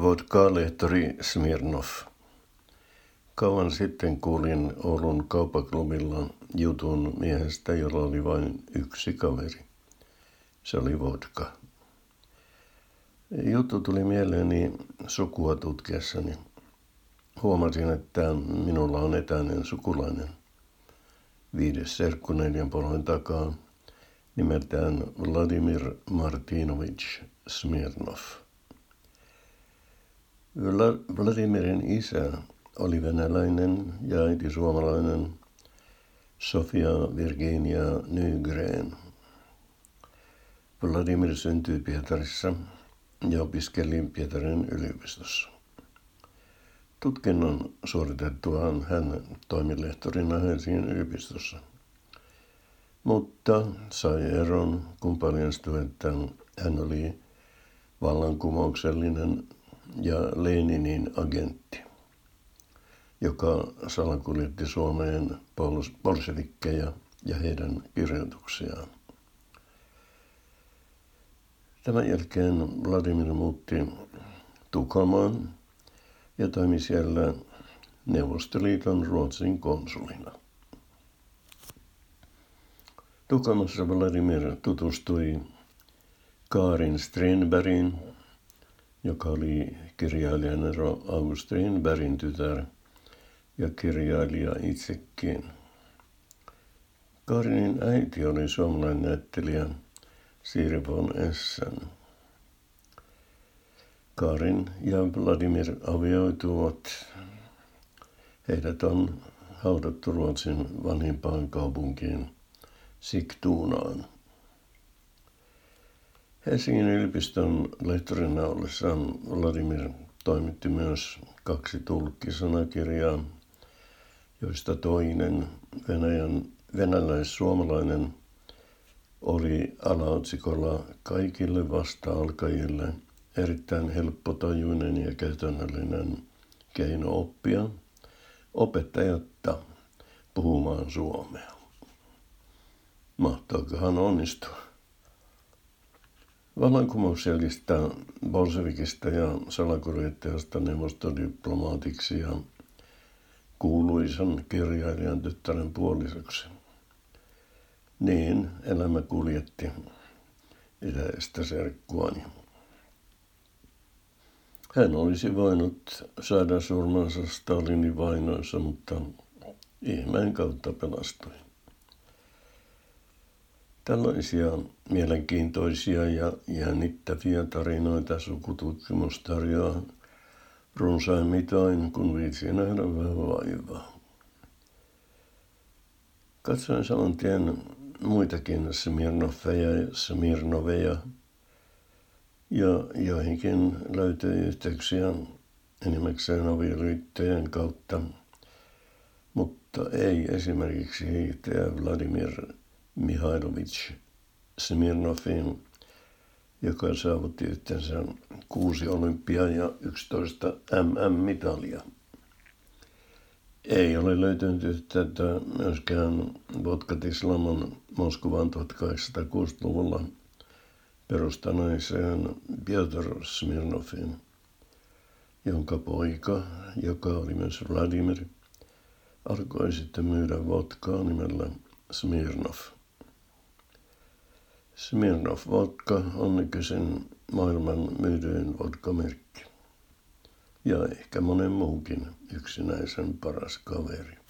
Vodka-lehtori Smirnov. Kauan sitten kuulin Oulun kaupaklubilla jutun miehestä, jolla oli vain yksi kaveri. Se oli vodka. Juttu tuli mieleeni sukua tutkiessani. Huomasin, että minulla on etäinen sukulainen. Viides serkku neljän polven takaa, nimeltään Vladimir Martinovich Smirnov. Vladimirin isä oli venäläinen ja äiti suomalainen Sofia Virginia Nygren. Vladimir syntyi Pietarissa ja opiskeli Pietarin yliopistossa. Tutkinnon suoritettuaan hän toimi lehtorina Helsingin yliopistossa. Mutta sai eron, että hän oli vallankumouksellinen ja Leninin agentti, joka salakuljetti Suomeen bolshevikkeja ja heidän kirjoituksiaan. Tämän jälkeen Vladimir muutti Tukholmaan ja toimi siellä Neuvostoliiton Ruotsin konsulina. Tukholmassa Vladimir tutustui Karin Strindbergin, joka oli kirjailijan August Strindbergin tytär ja kirjailija itsekin. Karinin äiti oli suomalainen näyttelijä Siiri von Essen. Karin ja Vladimir avioituvat. Heidät on haudattu Ruotsin vanhimpaan kaupunkiin Sigtunaan. Helsingin yliopiston lehtorina ollessaan Vladimir toimitti myös kaksi tulkkisanakirjaa, joista toinen, Venäjän, venäläis-suomalainen, oli alaotsikolla kaikille vasta-alkajille erittäin helppotajuinen ja käytännöllinen keino oppia opettajatta puhumaan suomea. Mahtaakohan onnistua? Vallankumouksellista Bolshevikista ja salakuljettajasta neuvostodiplomaatiksi ja kuuluisan kirjailijan tyttären puolisoksi. Niin elämä kuljetti itäistä serkkuani. Hän olisi voinut saada surmansa Stalinin vainoissa, mutta ihmeen kautta pelastui. Tällaisia mielenkiintoisia ja jännittäviä tarinoita sukututkimus tarjoaa runsain mitoin, kun viitsi nähdä vähän vaivaa. Katsoin saman tien muitakin Smirnoffeja ja Smirnoveja, ja joihinkin löytyi yhteyksiä enimmäkseen avioliittojen kautta, mutta ei esimerkiksi hiihtäjä Vladimir Mihailovich Smirnovin, joka saavutti yhteensä kuusi olympia ja 11 MM-mitalia. Ei ole löytynyt yhteyttä myöskään Vodkatislamon Moskovan 1860-luvulla perustaneeseen Piotr Smirnovin, jonka poika, joka oli myös Vladimir, alkoi sitten myydä vodkaa nimellä Smirnov. Smirnov vodka on nykyisin maailman myydyin vodkamerkki. Ja ehkä monen muukin yksinäisen paras kaveri.